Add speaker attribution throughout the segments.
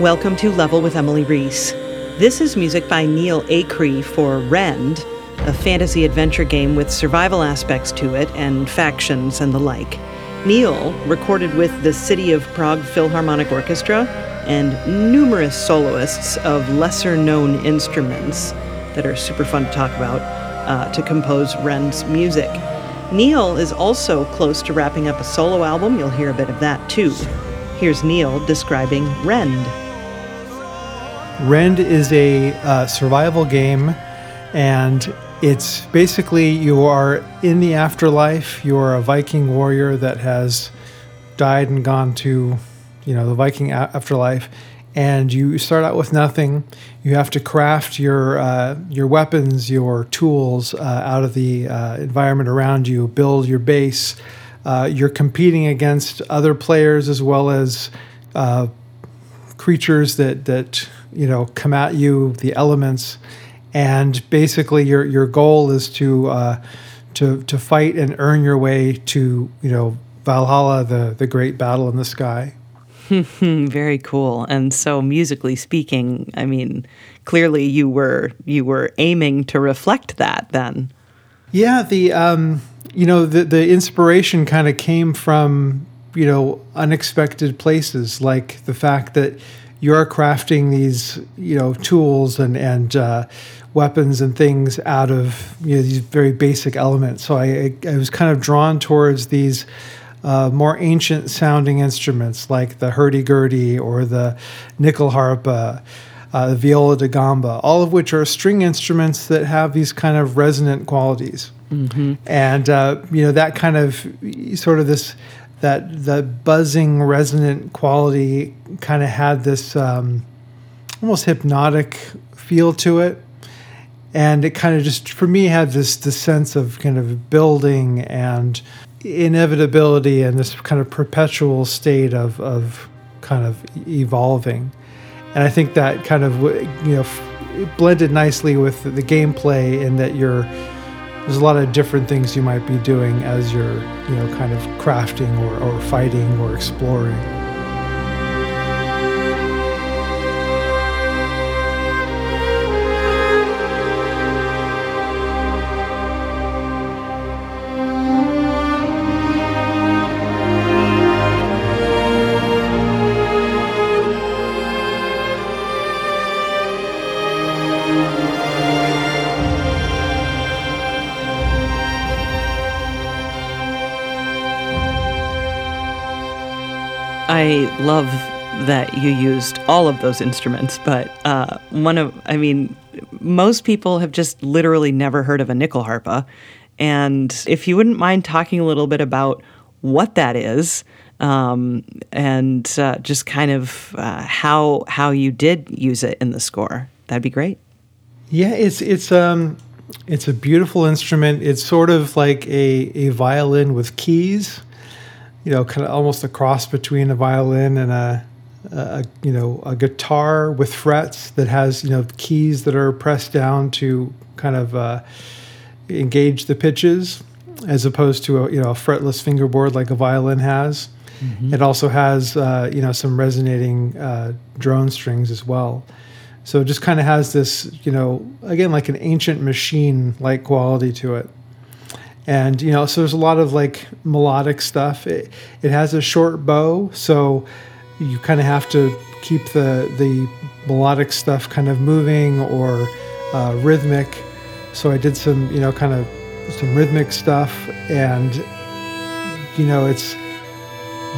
Speaker 1: Welcome to Level with Emily Reese. This is music by Neil Acree for Rend, a fantasy adventure game with survival aspects to it and factions and the like. Neil recorded with the City of Prague Philharmonic Orchestra and numerous soloists of lesser known instruments that are super fun to talk about uh, to compose Rend's music. Neil is also close to wrapping up a solo album. You'll hear a bit of that too. Here's Neil describing Rend.
Speaker 2: Rend is a uh, survival game, and it's basically you are in the afterlife. You are a Viking warrior that has died and gone to, you know, the Viking afterlife, and you start out with nothing. You have to craft your uh, your weapons, your tools uh, out of the uh, environment around you. Build your base. Uh, you're competing against other players as well as uh, creatures that that you know come at you, the elements, and basically your your goal is to uh, to to fight and earn your way to you know Valhalla, the the great battle in the sky.
Speaker 1: Very cool. And so musically speaking, I mean, clearly you were you were aiming to reflect that then.
Speaker 2: Yeah, the um, you know the the inspiration kind of came from you know unexpected places, like the fact that you're crafting these you know tools and and uh, weapons and things out of you know these very basic elements. So I I was kind of drawn towards these. Uh, more ancient sounding instruments like the hurdy-gurdy or the nyckelharpa, uh, the viola da gamba, all of which are string instruments that have these kind of resonant qualities. Mm-hmm. And uh, you know that kind of sort of this that the buzzing resonant quality kind of had this um, almost hypnotic feel to it and it kind of just for me had this this sense of kind of building and inevitability and this kind of perpetual state of of kind of evolving and i think that kind of you know blended nicely with the gameplay in that you're there's a lot of different things you might be doing as you're, you know, kind of crafting or, or fighting or exploring.
Speaker 1: I love that you used all of those instruments, but uh, one of, I mean, most people have just literally never heard of a nyckelharpa. And if you wouldn't mind talking a little bit about what that is, um, and uh, just kind of uh, how how you did use it in the score, that'd be great.
Speaker 2: Yeah, it's it's um it's a beautiful instrument. It's sort of like a a violin with keys you know, kind of almost a cross between a violin and a, a, you know a guitar with frets that has you know keys that are pressed down to kind of uh, engage the pitches, as opposed to a you know a fretless fingerboard like a violin has. Mm-hmm. It also has uh, you know some resonating uh, drone strings as well. So it just kind of has this you know again like an ancient machine like quality to it and you know so there's a lot of like melodic stuff. It, it has a short bow so you kind of have to keep the the melodic stuff kind of moving or uh, rhythmic. So i did some you know kind of some rhythmic stuff. And you know it's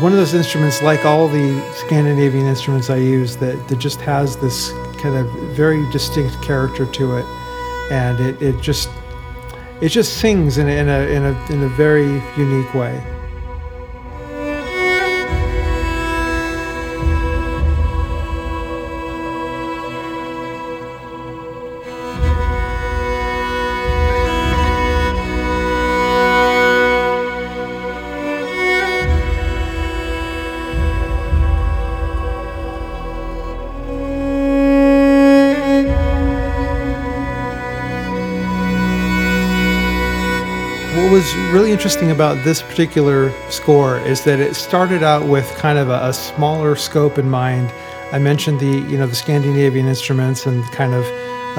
Speaker 2: one of those instruments like all the scandinavian instruments i use that, that just has this kind of very distinct character to it. And it, it just it just sings in a, in a, in a, in a very unique way. Was really interesting about this particular score is that it started out with kind of a, a smaller scope in mind. I mentioned the you know the Scandinavian instruments and kind of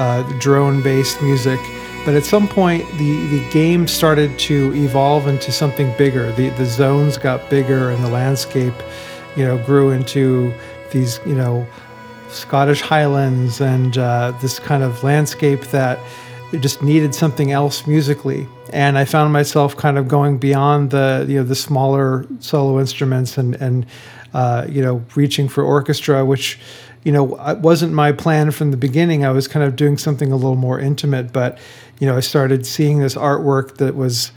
Speaker 2: uh, drone-based music, but at some point the the game started to evolve into something bigger. The the zones got bigger and the landscape, you know, grew into these you know Scottish Highlands and uh, this kind of landscape that just needed something else musically. And I found myself kind of going beyond the you know the smaller solo instruments and and uh, you know reaching for orchestra, which you know wasn't my plan from the beginning. I was kind of doing something a little more intimate, but you know I started seeing this artwork that was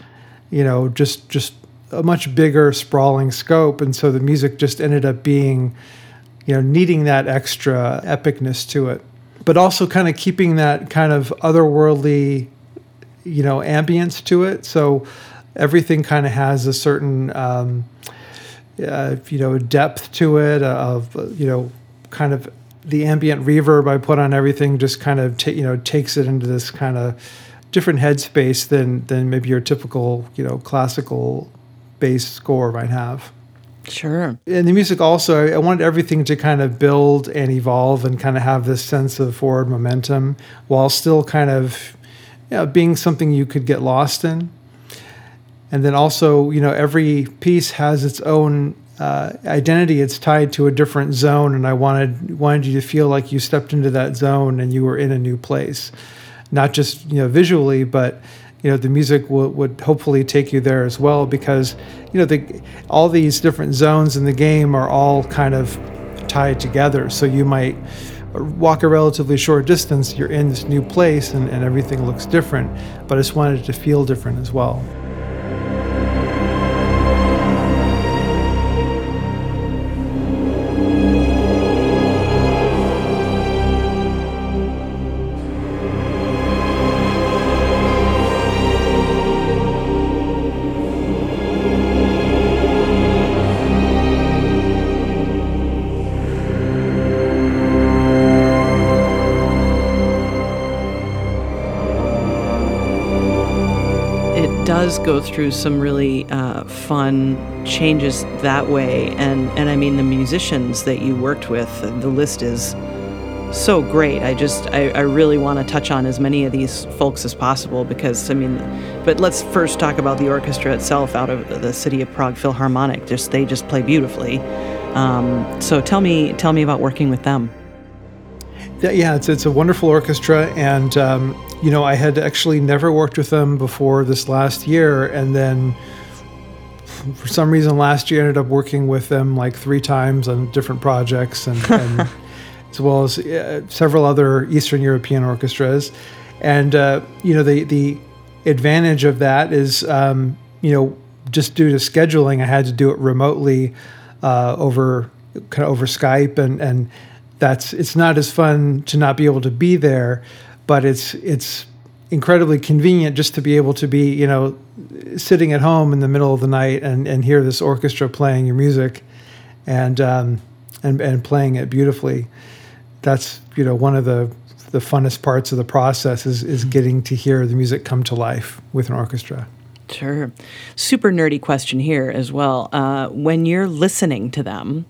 Speaker 2: you know just just a much bigger sprawling scope, and so the music just ended up being you know, needing that extra epicness to it, but also kind of keeping that kind of otherworldly, you know, ambience to it. So everything kind of has a certain, um, uh, you know, depth to it of, you know, kind of the ambient reverb I put on everything just kind of, ta- you know, takes it into this kind of different headspace than, than maybe your typical, you know, classical bass score might have.
Speaker 1: Sure.
Speaker 2: And the music also, I wanted everything to kind of build and evolve and kind of have this sense of forward momentum while still kind of you know, being something you could get lost in. And then also, you know, every piece has its own uh, identity. It's tied to a different zone, and I wanted wanted you to feel like you stepped into that zone and you were in a new place, not just you know visually, but you know the music w- would hopefully take you there as well because you know the all these different zones in the game are all kind of tied together so you might walk a relatively short distance you're in this new place and, and everything looks different but i just wanted it to feel different as well
Speaker 1: does go through some really uh, fun changes that way, and and I mean the musicians that you worked with. The list is so great. I just I, I really want to touch on as many of these folks as possible because I mean, but let's first talk about the orchestra itself out of the City of Prague Philharmonic. Just they just play beautifully. Um, so tell me tell me about working with them.
Speaker 2: Yeah, it's it's a wonderful orchestra, and um, you know I had actually never worked with them before this last year, and then for some reason last year I ended up working with them like three times on different projects, and, and as well as uh, several other Eastern European orchestras, and uh, you know the the advantage of that is um, you know just due to scheduling I had to do it remotely uh, over kind of over Skype and and that's it's not as fun to not be able to be there, but it's it's incredibly convenient just to be able to be you know sitting at home in the middle of the night and, and hear this orchestra playing your music and um, and and playing it beautifully. That's you know one of the the funnest parts of the process is is getting to hear the music come to life with an orchestra.
Speaker 1: Sure. Super nerdy question here as well. Uh, when you're listening to them,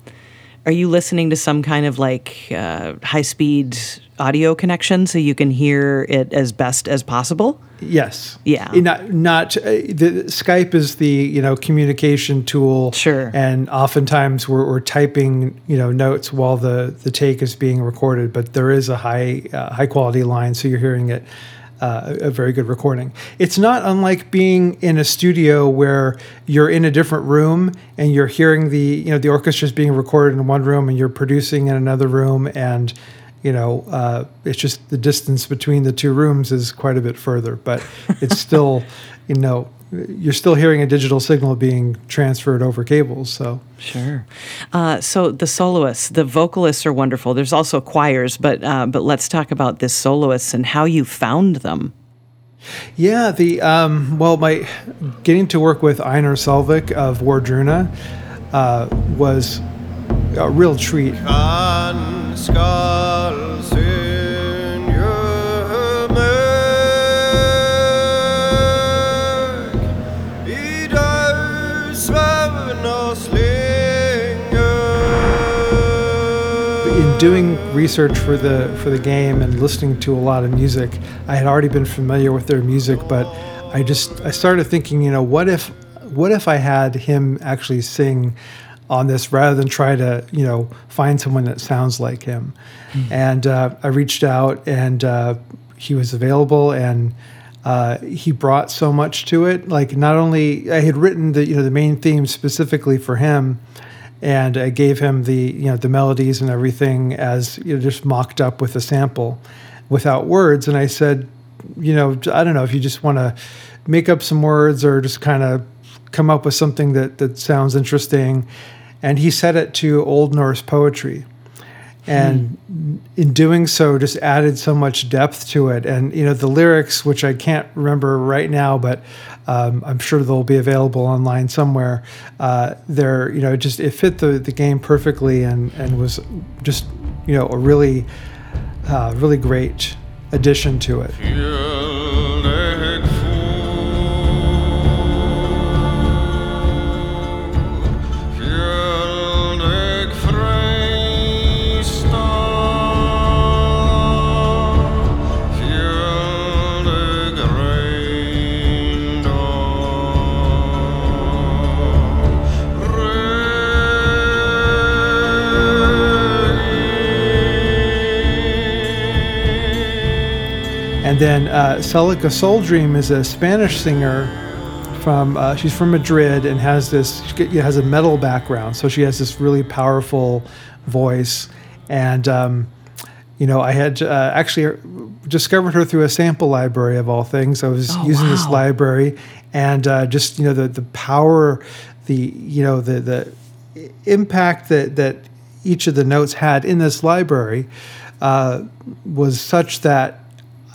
Speaker 1: are you listening to some kind of like uh, high speed audio connection so you can hear it as best as possible?
Speaker 2: Yes.
Speaker 1: Yeah.
Speaker 2: Not not uh, the Skype is the you know communication tool.
Speaker 1: Sure.
Speaker 2: And oftentimes we're, we're typing you know notes while the the take is being recorded, but there is a high uh, high quality line, so you're hearing it uh, a very good recording. It's not unlike being in a studio where you're in a different room and you're hearing the you know the orchestra is being recorded in one room and you're producing in another room and you know uh, it's just the distance between the two rooms is quite a bit further, but it's still you know you're still hearing a digital signal being transferred over cables. So
Speaker 1: sure. Uh, so the soloists, the vocalists are wonderful. There's also choirs, but uh, but let's talk about this soloists and how you found them.
Speaker 2: Yeah, the um, well, my getting to work with Einar Selvik of Wardruna uh, was a real treat. In doing research for the for the game and listening to a lot of music, I had already been familiar with their music, but I just I started thinking, you know, what if what if I had him actually sing on this rather than try to you know find someone that sounds like him, mm-hmm. and uh, I reached out and uh, he was available and uh, he brought so much to it. Like not only I had written the you know the main theme specifically for him, and I gave him the you know the melodies and everything as you know, just mocked up with a sample, without words. And I said, you know, I don't know if you just want to make up some words or just kind of come up with something that that sounds interesting. And he set it to Old Norse poetry and hmm. in doing so just added so much depth to it and you know the lyrics which i can't remember right now but um, i'm sure they'll be available online somewhere uh, they're you know just it fit the, the game perfectly and and was just you know a really uh, really great addition to it And then uh, Celica Soldream is a Spanish singer from uh, she's from Madrid and has this she has a metal background, so she has this really powerful voice. And um, you know, I had uh, actually discovered her through a sample library of all things. I was oh, using wow. this library, and uh, just you know the the power, the you know the the impact that that each of the notes had in this library uh, was such that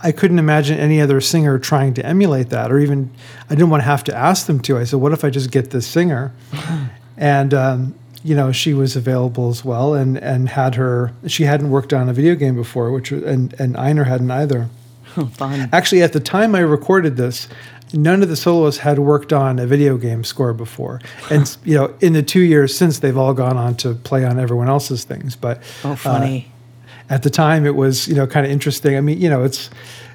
Speaker 2: I couldn't imagine any other singer trying to emulate that, or even I didn't want to have to ask them to. I said, "What if I just get this singer?" and um, you know, she was available as well, and and had her. She hadn't worked on a video game before, which and and Einar hadn't either.
Speaker 1: Oh, fun.
Speaker 2: Actually, at the time I recorded this, none of the soloists had worked on a video game score before, and you know, in the two years since, they've all gone on to play on everyone else's things. But
Speaker 1: oh, funny.
Speaker 2: Uh, at the time it was you know kind of interesting. I mean, you know, it's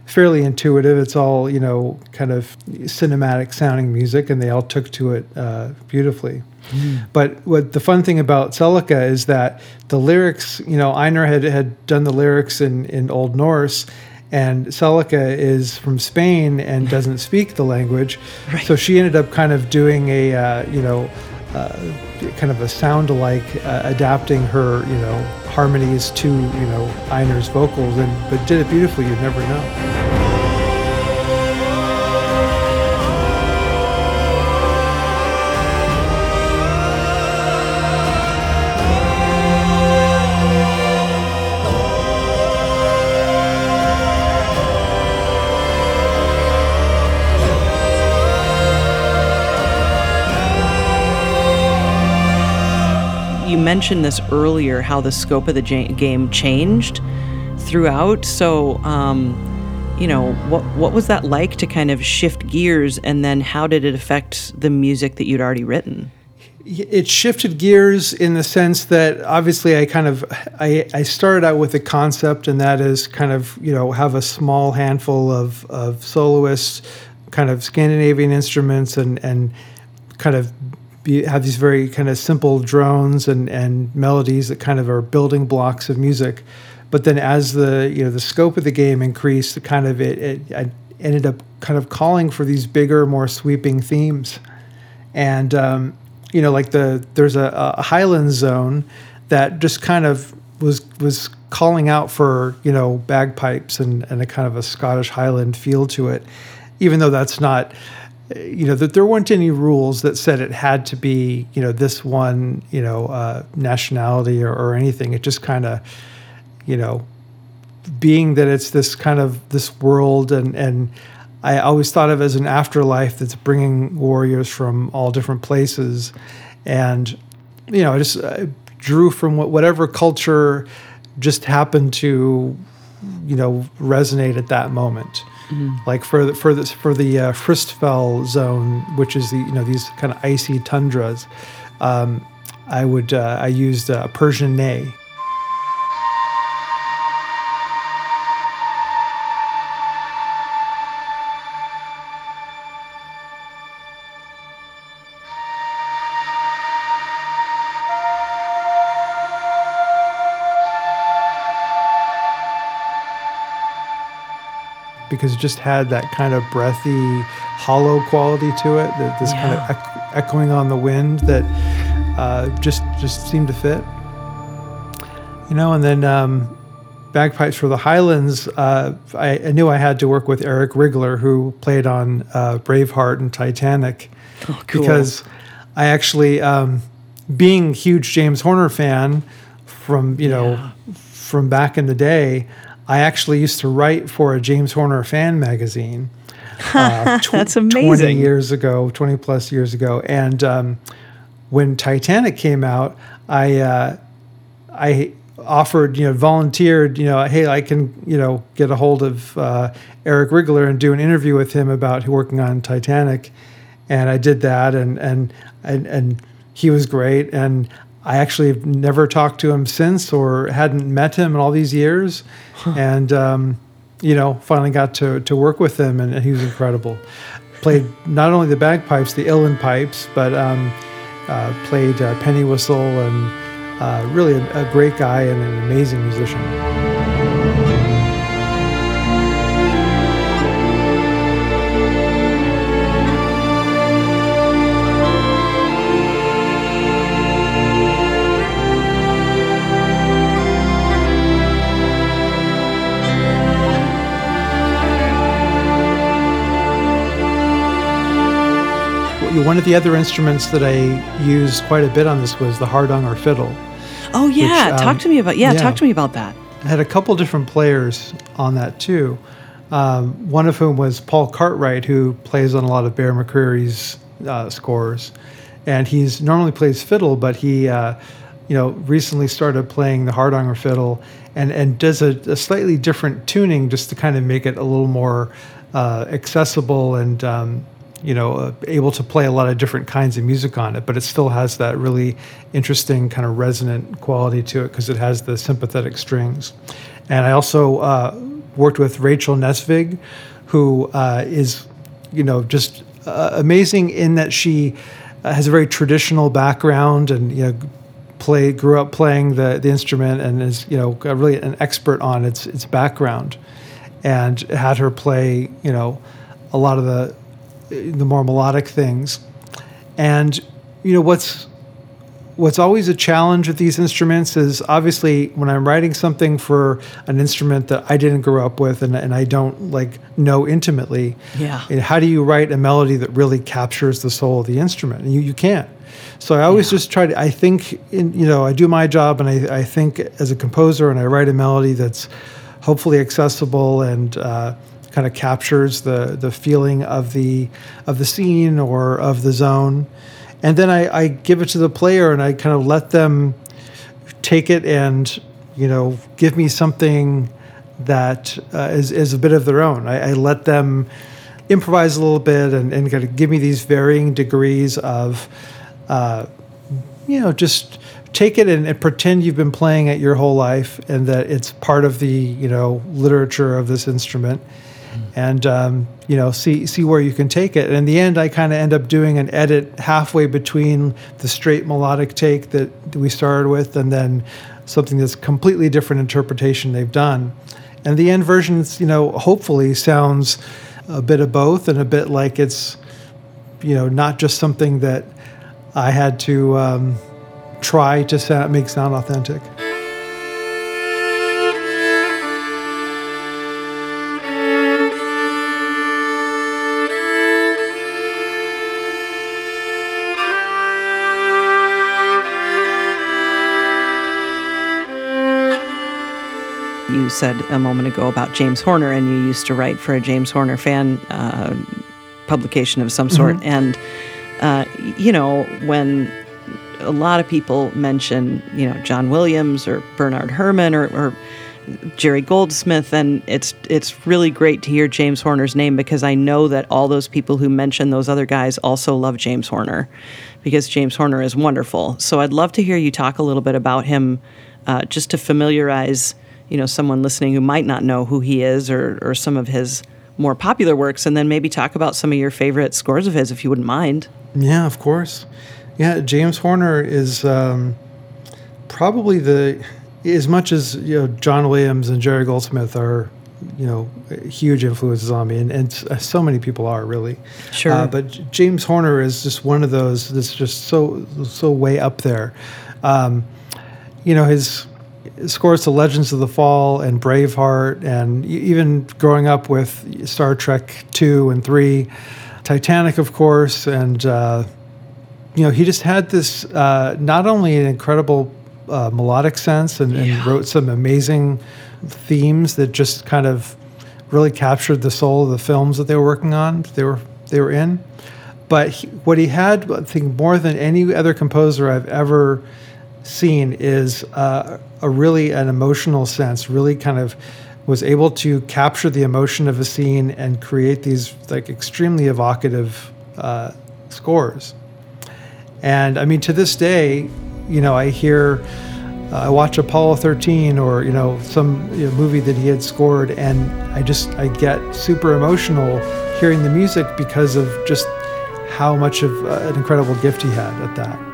Speaker 2: fairly intuitive. It's all you know, kind of cinematic sounding music, and they all took to it uh, beautifully. Mm. But what the fun thing about Celica is that the lyrics, you know, Einar had, had done the lyrics in, in Old Norse, and Celica is from Spain and doesn't speak the language. Right. So she ended up kind of doing a, uh, you know, kind of a sound alike, uh, adapting her, you know, harmonies to, you know, Einar's vocals, and but did it beautifully. You'd never know.
Speaker 1: Mentioned this earlier how the scope of the game changed throughout. So, um, you know, what what was that like to kind of shift gears, and then how did it affect the music that you'd already written?
Speaker 2: It shifted gears in the sense that obviously I kind of I, I started out with a concept, and that is kind of you know have a small handful of of soloists, kind of Scandinavian instruments, and and kind of be, have these very kind of simple drones and, and melodies that kind of are building blocks of music. But then as the you know the scope of the game increased, kind of it, it I ended up kind of calling for these bigger, more sweeping themes. And um, you know, like the there's a, a Highland zone that just kind of was was calling out for you know bagpipes and, and a kind of a Scottish Highland feel to it, even though that's not you know that there weren't any rules that said it had to be you know this one you know uh, nationality or, or, anything. It just kind of you know being that it's this kind of this world and and i always thought of as an afterlife that's bringing warriors from all different places. And you know i just I drew from what, whatever culture just happened to you know resonate at that moment Mm-hmm. Like for the for this for the uh, Fristfell zone, which is the you know these kind of icy tundras, um, I would uh, I used a Persian ney. Because it just had that kind of breathy, hollow quality to it. That this kind of
Speaker 1: Yeah.
Speaker 2: echoing on the wind that uh, just just seemed to fit. You know, and then um, bagpipes for the Highlands. Uh, I, I knew I had to work with Eric Rigler, who played on uh, Braveheart and Titanic,
Speaker 1: Oh, cool.
Speaker 2: because I actually, um, being huge James Horner fan from you know
Speaker 1: Yeah.
Speaker 2: from back in the day, I actually used to write for a James Horner fan magazine. Uh, tw-
Speaker 1: That's
Speaker 2: 20 years ago, 20 plus years ago. And um, when Titanic came out, I, uh, I offered, you know, volunteered, you know, hey, I can, you know, get a hold of uh, Eric Rigler and do an interview with him about working on Titanic. And I did that, and and and, and he was great. And I actually have never talked to him since, or hadn't met him in all these years. And um, you know, finally got to to work with him, and, and he was incredible. Played not only the bagpipes, the uilleann pipes, but um, uh, played uh, penny whistle and uh, really a, a great guy and an amazing musician. One of the other instruments that I used quite a bit on this was the Hardanger fiddle.
Speaker 1: oh yeah,
Speaker 2: which,
Speaker 1: talk
Speaker 2: um,
Speaker 1: to me about yeah,
Speaker 2: yeah.
Speaker 1: talk to me about that.
Speaker 2: I had a couple different players on that too. Um, one of whom was Paul Cartwright, who plays on a lot of Bear McCreary's uh, scores, and he's normally plays fiddle, but he, uh, you know, recently started playing the Hardanger fiddle, and and does a, a slightly different tuning just to kind of make it a little more uh, accessible and. Um, you know, uh, able to play a lot of different kinds of music on it, but it still has that really interesting kind of resonant quality to it because it has the sympathetic strings. And I also uh, worked with Rachel Nesvig, who uh, is, you know, just uh, amazing in that she uh, has a very traditional background and you know play grew up playing the the instrument and is you know really an expert on its its background, and had her play you know a lot of the the more melodic things. And you know what's what's always a challenge with these instruments is obviously when I'm writing something for an instrument that I didn't grow up with and, and I don't like know intimately.
Speaker 1: Yeah.
Speaker 2: and How do you write a melody that really captures the soul of the instrument? And you, you can't. So I always just try to, I think, in, you know, I do my job and I, I think as a composer and I write a melody that's hopefully accessible and uh, kind of captures the, the feeling of the, of the scene or of the zone. And then I, I give it to the player and I kind of let them take it and, you know, give me something that uh, is, is a bit of their own. I, I let them improvise a little bit and, and kind of give me these varying degrees of, uh, you know, just take it and, and pretend you've been playing it your whole life and that it's part of the, you know, literature of this instrument. And um, you know, see see where you can take it. And in the end, I kind of end up doing an edit halfway between the straight melodic take that we started with, and then something that's completely different interpretation they've done. And the end version, you know, hopefully sounds a bit of both and a bit like it's, you know, not just something that I had to um, try to sound, make sound authentic.
Speaker 1: Said a moment ago about James Horner, and you used to write for a James Horner fan uh, publication of some sort. And, uh, you know, when a lot of people mention, you know, John Williams or Bernard Herrmann or, or Jerry Goldsmith, and it's it's really great to hear James Horner's name because I know that all those people who mention those other guys also love James Horner because James Horner is wonderful. So I'd love to hear you talk a little bit about him, uh, just to familiarize you know someone listening who might not know who he is or or some of his more popular works, and then maybe talk about some of your favorite scores of his if you wouldn't mind.
Speaker 2: Yeah, of course. Yeah, James Horner is um, probably the as much as you know John Williams and Jerry Goldsmith are you know, huge influences on me, and, and so many people are really.
Speaker 1: Sure.
Speaker 2: Uh, but James Horner is just one of those that's just so so way up there. Um, you know, his scores to Legends of the Fall and Braveheart, and even growing up with Star Trek two and three, Titanic, of course, and uh, you know, he just had this uh, not only an incredible uh, melodic sense and, and
Speaker 1: Yeah.
Speaker 2: wrote some amazing themes that just kind of really captured the soul of the films that they were working on. They were they were in, but he, what he had, I think, more than any other composer I've ever seen is uh, a really an emotional sense. Really, kind of was able to capture the emotion of a scene and create these like extremely evocative uh, scores. And I mean, to this day, you know, I hear, uh, I watch Apollo 13 or, you know, some you know, movie that he had scored, and I just, I get super emotional hearing the music because of just how much of uh, an incredible gift he had at that.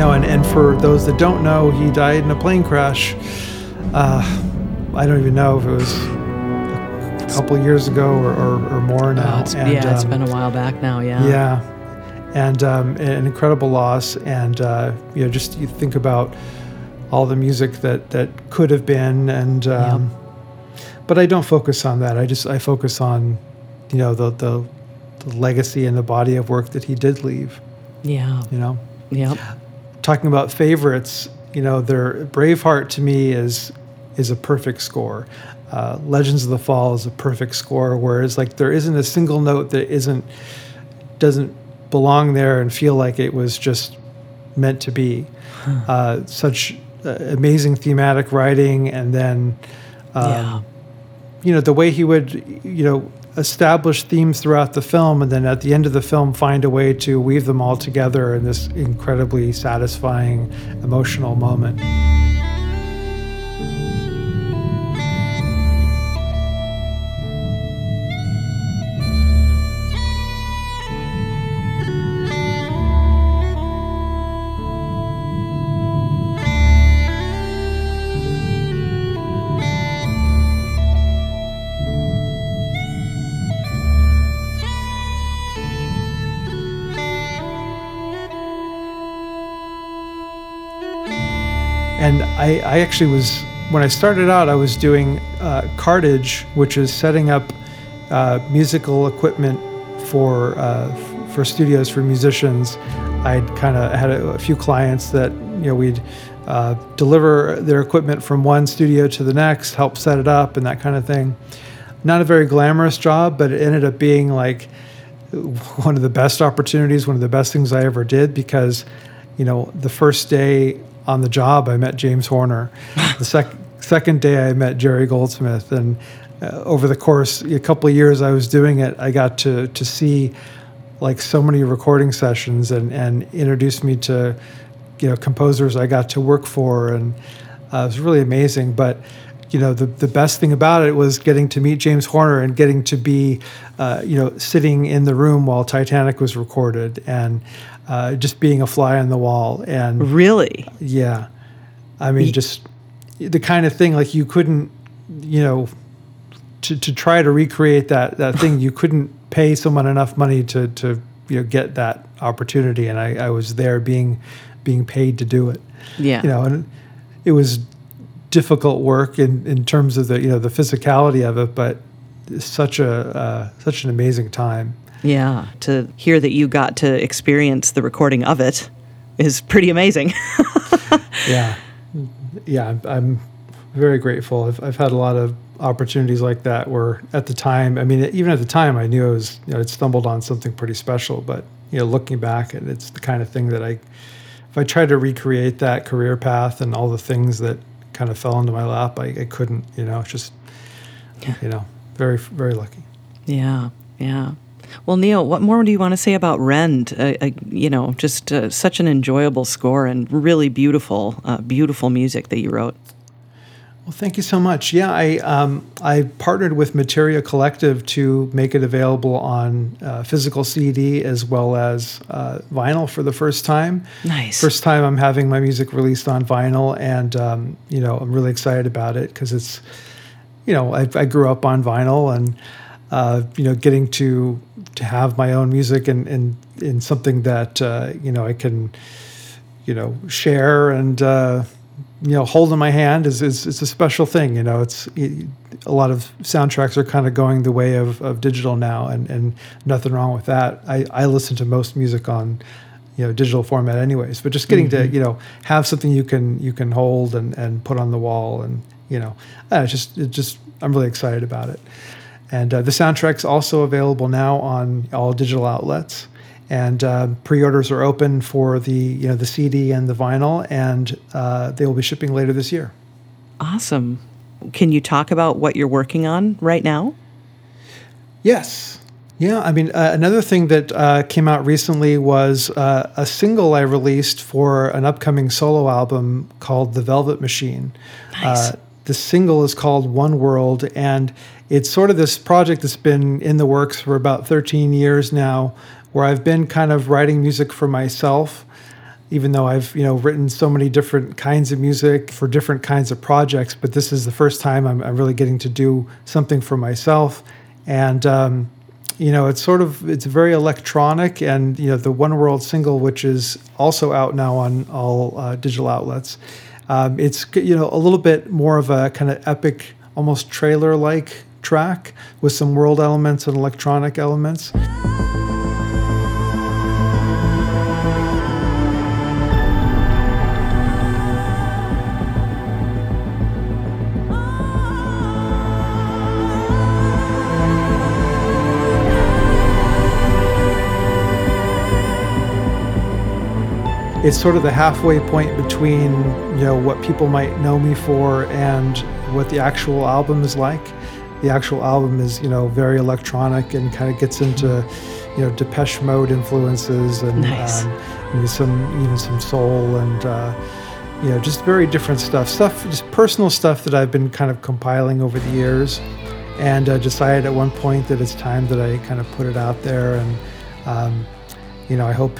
Speaker 2: Know, and, and for those that don't know, he died in a plane crash. Uh, I don't even know if it was a couple years ago or, or, or more now.
Speaker 1: Oh, it's-
Speaker 2: And,
Speaker 1: yeah, it's been a while back now. Yeah.
Speaker 2: yeah, and um, an incredible loss. And uh, you know, just you think about all the music that that could have been, and um, but I don't focus on that. I just I focus on you know the, the the legacy and the body of work that he did leave.
Speaker 1: Yeah.
Speaker 2: You know
Speaker 1: Yep.
Speaker 2: Talking about favorites, you know, their Braveheart to me is is a perfect score. Uh, Legends of the Fall is a perfect score. Whereas like there isn't a single note that isn't doesn't belong there and feel like it was just meant to be. Uh, such uh, amazing thematic writing, and then um,
Speaker 1: yeah.
Speaker 2: you know the way he would you know establish themes throughout the film and then at the end of the film find a way to weave them all together in this incredibly satisfying emotional moment I, I actually was when I started out I was doing uh, cartage which is setting up uh, musical equipment for uh, f- for studios for musicians. I'd kind of had a, a few clients that you know we'd uh, deliver their equipment from one studio to the next help set it up and that kind of thing. Not a very glamorous job but it ended up being like one of the best opportunities, one of the best things I ever did because, you know, the first day on the job, I met James Horner. the sec- second day, I met Jerry Goldsmith. And uh, over the course, a couple of years I was doing it, I got to, to see like so many recording sessions and, and introduced me to, you know, composers I got to work for. And uh, it was really amazing. But, you know, the, the best thing about it was getting to meet James Horner and getting to be, uh, you know, sitting in the room while Titanic was recorded and uh, just being a fly on the wall. And
Speaker 1: Really?
Speaker 2: yeah, I mean, just the kind of thing like you couldn't, you know, to, to try to recreate that that thing, you couldn't pay someone enough money to to you know get that opportunity, and I, I was there being being paid to do it.
Speaker 1: Yeah.
Speaker 2: You know, and it was difficult work in, in terms of the you know the physicality of it, but such a uh, such an amazing time.
Speaker 1: Yeah. To hear that you got to experience the recording of it is pretty amazing.
Speaker 2: yeah yeah I'm, I'm very grateful I've, I've had a lot of opportunities like that where at the time i mean even at the time i knew i was you know i'd stumbled on something pretty special but you know looking back and it's the kind of thing that i if i tried to recreate that career path and all the things that kind of fell into my lap i, I couldn't you know it's just you know very very lucky
Speaker 1: yeah. Yeah. Well, Neil, what more do you want to say about Rend? Uh, uh, you know, just uh, such an enjoyable score and really beautiful, uh, beautiful music that you wrote.
Speaker 2: Well, thank you so much. Yeah, I um, I partnered with Materia Collective to make it available on uh, physical CD as well as uh, vinyl for the first time.
Speaker 1: Nice.
Speaker 2: First time I'm having my music released on vinyl, and um, you know I'm really excited about it because it's, you know, I, I, grew up on vinyl and. Uh, you know, getting to to have my own music and in, in, in, something that uh, you know I can, you know, share and uh, you know holding my hand is, is, is a special thing you know it's it, a lot of soundtracks are kind of going the way of, of digital now and, and nothing wrong with that. I, I listen to most music on you know digital format anyways but just getting mm-hmm. to you know have something you can you can hold and, and put on the wall and you know uh, it's just it just I'm really excited about it. And uh, the soundtrack's also available now on all digital outlets and uh, pre-orders are open for the you know the CD and the vinyl, and uh, they will be shipping later this year.
Speaker 1: Awesome. Can you talk about what you're working on right now?
Speaker 2: Yes. Yeah, I mean, uh, another thing that uh, came out recently was uh, a single I released for an upcoming solo album called The Velvet Machine.
Speaker 1: Nice.
Speaker 2: Uh, the single is called One World, and it's sort of this project that's been in the works for about 13 years now, where I've been kind of writing music for myself, even though I've you know written so many different kinds of music for different kinds of projects. But this is the first time I'm, I'm really getting to do something for myself, and um, you know it's sort of it's very electronic. And you know the One World single, which is also out now on all uh, digital outlets, um, it's you know a little bit more of a kind of epic, almost trailer-like track with some world elements and electronic elements. It's sort of the halfway point between you know what people might know me for and what the actual album is like. The actual album is you know very electronic and kind of gets into you know Depeche Mode influences and
Speaker 1: nice. um,
Speaker 2: you know, some even some soul and uh, you know just very different stuff. Stuff just personal stuff that I've been kind of compiling over the years, and uh, decided at one point that it's time that I kind of put it out there and. Um, you know, I hope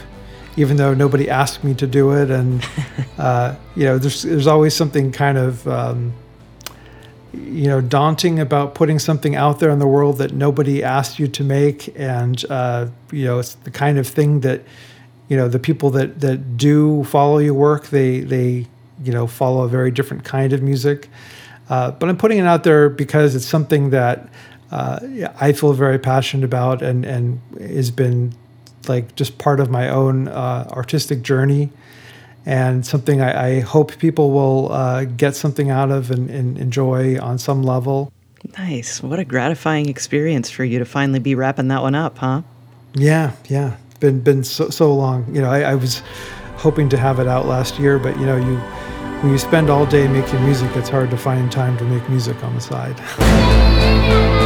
Speaker 2: even though nobody asked me to do it. And uh, you know, there's there's always something kind of um, you know daunting about putting something out there in the world that nobody asked you to make, and uh, you know, it's the kind of thing that you know the people that that do follow your work, they they you know follow a very different kind of music. Uh, but I'm putting it out there because it's something that uh, I feel very passionate about and and has been like just part of my own uh, artistic journey and something I, I hope people will uh, get something out of and, and, enjoy on some level.
Speaker 1: Nice. What a gratifying experience for you to finally be wrapping that one up, huh?
Speaker 2: Yeah, yeah. Been been so, so long. You know, I, I was hoping to have it out last year, but you know, you when you spend all day making music, it's hard to find time to make music on the side.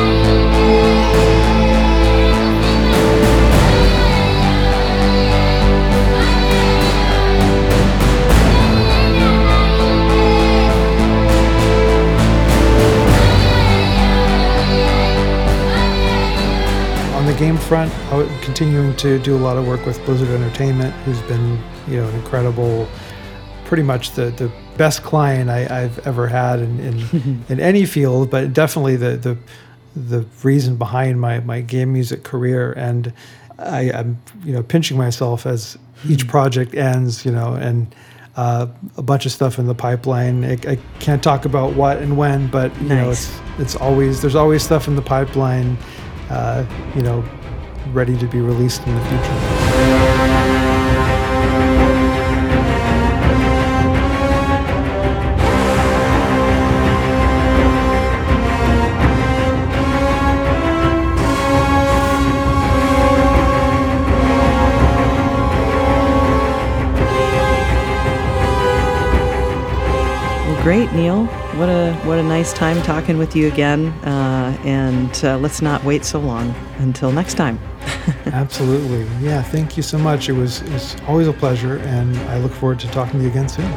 Speaker 2: Front, continuing to do a lot of work with Blizzard Entertainment, who's been, you know, an incredible, pretty much the, the best client I, have ever had in, in, in, any field, but definitely the, the, the reason behind my, my game music career. And I, am you know, pinching myself as each hmm. project ends, you know, and uh, a bunch of stuff in the pipeline. I, I, can't talk about what and when, but you
Speaker 1: nice.
Speaker 2: know, it's it's always there's always stuff in the pipeline uh, you know, ready to be released in the future.
Speaker 1: Great, Neil. What a what a nice time talking with you again. Uh, and uh, let's not wait so long. Until next time.
Speaker 2: Absolutely. Yeah, thank you so much. It was, it's always a pleasure, and I look forward to talking to you again soon.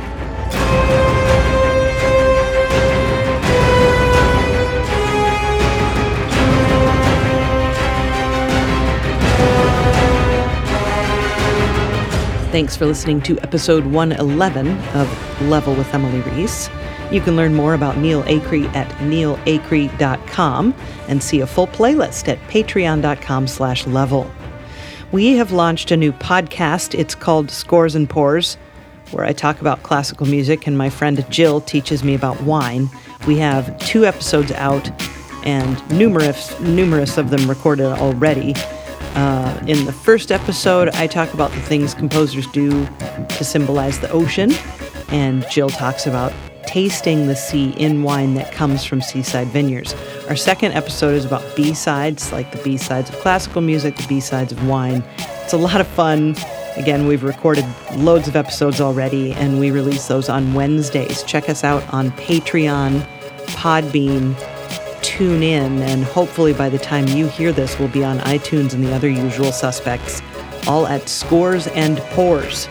Speaker 1: Thanks for listening to episode 111 of Level with Emily Reese. You can learn more about Neil Acree at neilacree.com and see a full playlist at patreon.com slash level. We have launched a new podcast. It's called Scores and Pours, where I talk about classical music and my friend Jill teaches me about wine. We have two episodes out and numerous numerous of them recorded already. Uh, in the first episode, I talk about the things composers do to symbolize the ocean, and Jill talks about tasting the sea in wine that comes from seaside vineyards. Our second episode is about B sides, like the B sides of classical music, the B sides of wine. It's a lot of fun. Again, we've recorded loads of episodes already, and we release those on Wednesdays. Check us out on Patreon, Podbean, tune in, and hopefully by the time you hear this, we'll be on iTunes and the other usual suspects, all at Scores and Pours.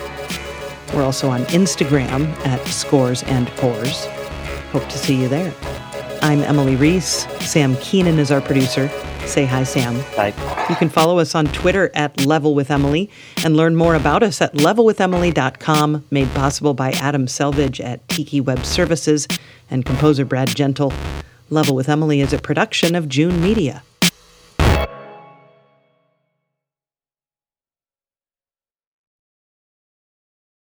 Speaker 1: We're also on Instagram at Scores and Pours. Hope to see you there. I'm Emily Reese. Sam Keenan is our producer. Say hi, Sam.
Speaker 3: Hi.
Speaker 1: You can follow us on Twitter at Level with Emily and learn more about us at levelwithemily.com, made possible by Adam Selvage at Tiki Web Services and composer Brad Gentle. Level with Emily is a production of June Media.